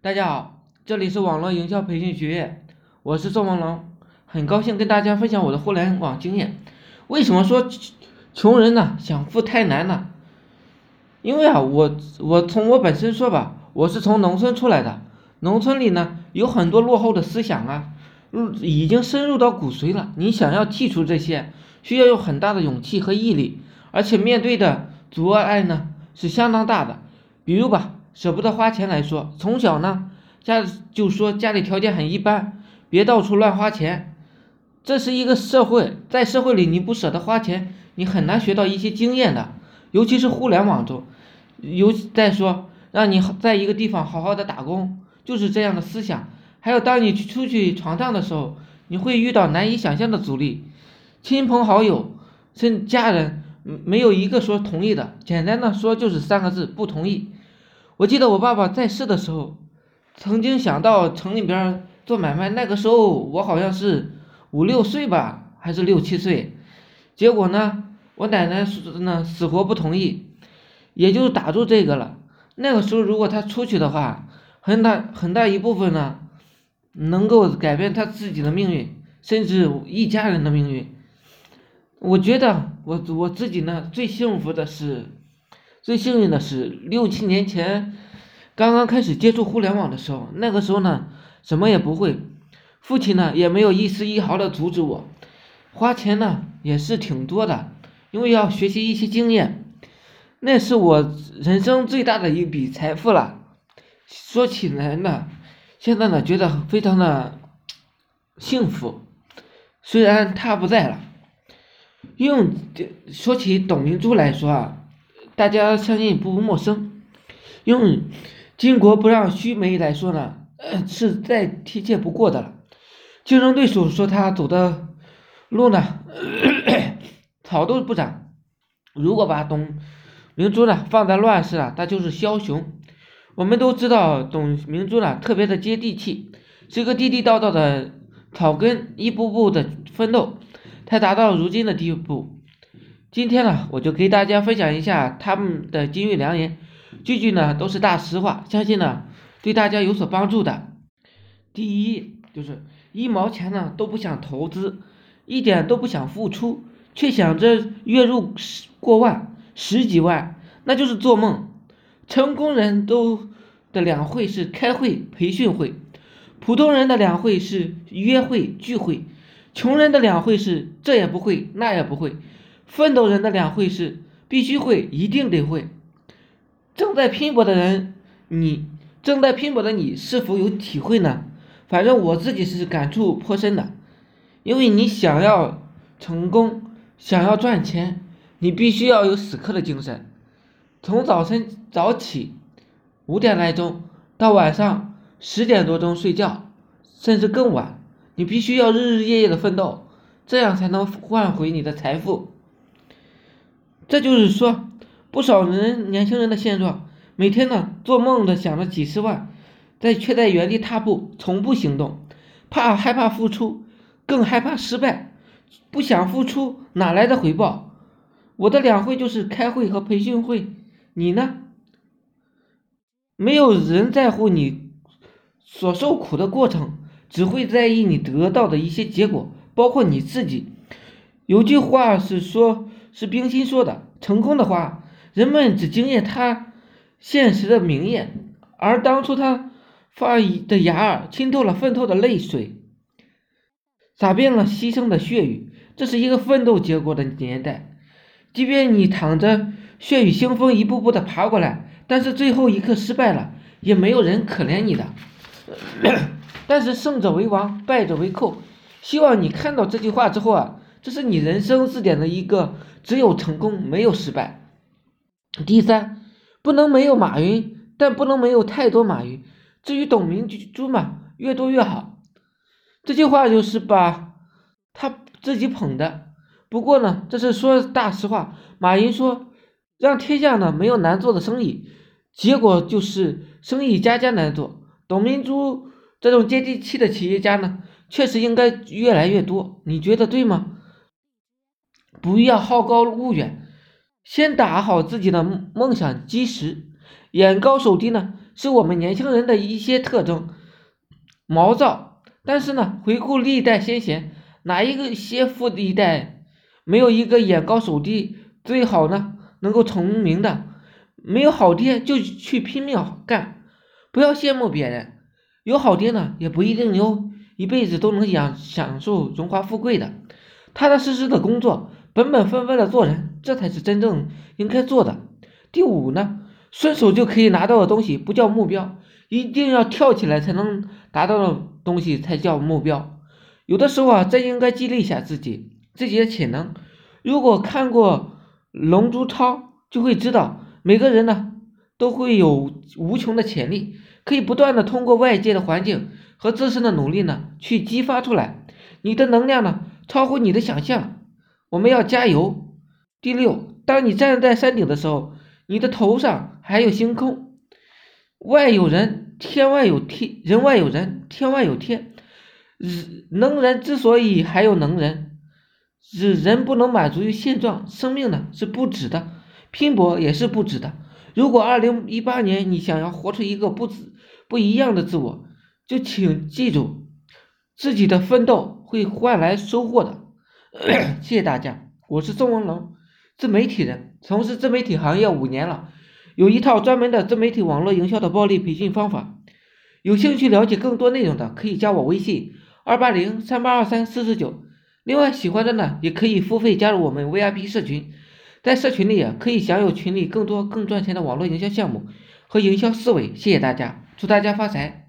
大家好，这里是网络营销培训学院，我是宋文龙，很高兴跟大家分享我的互联网经验。为什么说穷人呢想富太难呢？因为啊，我我从我本身说吧，我是从农村出来的，农村里呢有很多落后的思想啊，已经深入到骨髓了。你想要剔除这些，需要有很大的勇气和毅力，而且面对的阻碍呢是相当大的。比如吧。舍不得花钱来说，从小呢，家就说家里条件很一般，别到处乱花钱。这是一个社会，在社会里你不舍得花钱，你很难学到一些经验的。尤其是互联网中，尤再说让你在一个地方好好的打工，就是这样的思想。还有当你出去闯荡的时候，你会遇到难以想象的阻力，亲朋好友甚至家人没有一个说同意的。简单的说就是三个字：不同意。我记得我爸爸在世的时候，曾经想到城里边做买卖。那个时候我好像是五六岁吧，还是六七岁。结果呢，我奶奶呢死活不同意，也就打住这个了。那个时候如果他出去的话，很大很大一部分呢，能够改变他自己的命运，甚至一家人的命运。我觉得我我自己呢最幸福的是。最幸运的是，六七年前刚刚开始接触互联网的时候，那个时候呢，什么也不会，父亲呢也没有一丝一毫的阻止我，花钱呢也是挺多的，因为要学习一些经验，那是我人生最大的一笔财富了。说起来呢，现在呢觉得非常的幸福，虽然他不在了。用说起董明珠来说啊。大家相信不陌生，用“巾帼不让须眉”来说呢，是再贴切不过的了。竞争对手说他走的路呢，草都不长。如果把董明珠呢放在乱世啊，他就是枭雄。我们都知道董明珠呢特别的接地气，是一个地地道道的草根，一步步的奋斗，才达到如今的地步。今天呢，我就给大家分享一下他们的金玉良言，句句呢都是大实话，相信呢对大家有所帮助的。第一就是一毛钱呢都不想投资，一点都不想付出，却想着月入十过万、十几万，那就是做梦。成功人都的两会是开会培训会，普通人的两会是约会聚会，穷人的两会是这也不会那也不会。奋斗人的两会是必须会，一定得会。正在拼搏的人，你正在拼搏的你是否有体会呢？反正我自己是感触颇深的，因为你想要成功，想要赚钱，你必须要有死磕的精神。从早晨早起五点来钟到晚上十点多钟睡觉，甚至更晚，你必须要日日夜夜的奋斗，这样才能换回你的财富。这就是说，不少人年轻人的现状，每天呢做梦的想着几十万，在却在原地踏步，从不行动，怕害怕付出，更害怕失败，不想付出哪来的回报？我的两会就是开会和培训会，你呢？没有人在乎你所受苦的过程，只会在意你得到的一些结果，包括你自己。有句话是说。是冰心说的：“成功的话，人们只惊艳他现实的明艳，而当初他发的芽儿，浸透了奋斗的泪水，洒遍了牺牲的血雨。这是一个奋斗结果的年代。即便你淌着血雨腥风，一步步的爬过来，但是最后一刻失败了，也没有人可怜你的。但是胜者为王，败者为寇。希望你看到这句话之后啊。”这是你人生字典的一个，只有成功没有失败。第三，不能没有马云，但不能没有太多马云。至于董明珠嘛，越多越好。这句话就是把他自己捧的。不过呢，这是说大实话。马云说，让天下呢没有难做的生意，结果就是生意家家难做。董明珠这种接地气的企业家呢，确实应该越来越多。你觉得对吗？不要好高骛远，先打好自己的梦想基石。眼高手低呢，是我们年轻人的一些特征，毛躁。但是呢，回顾历代先贤，哪一个先富一代没有一个眼高手低，最好呢能够成名的？没有好爹就去拼命干，不要羡慕别人。有好爹呢，也不一定有一辈子都能享享受荣华富贵的。踏踏实实的工作，本本分分的做人，这才是真正应该做的。第五呢，顺手就可以拿到的东西不叫目标，一定要跳起来才能达到的东西才叫目标。有的时候啊，真应该激励一下自己自己的潜能。如果看过《龙珠超》，就会知道。每个人呢都会有无穷的潜力，可以不断的通过外界的环境和自身的努力呢去激发出来。你的能量呢超乎你的想象，我们要加油。第六，当你站在山顶的时候，你的头上还有星空。外有人，天外有天，人外有人，天外有天。人能人之所以还有能人，是人不能满足于现状，生命呢是不止的。拼搏也是不止的。如果二零一八年你想要活出一个不止不一样的自我，就请记住，自己的奋斗会换来收获的。谢谢大家，我是宋文龙，自媒体人，从事自媒体行业五年了，有一套专门的自媒体网络营销的暴力培训方法。有兴趣了解更多内容的，可以加我微信二八零三八二三四四九。另外，喜欢的呢，也可以付费加入我们 VIP 社群。在社群里啊，可以享有群里更多更赚钱的网络营销项目和营销思维。谢谢大家，祝大家发财！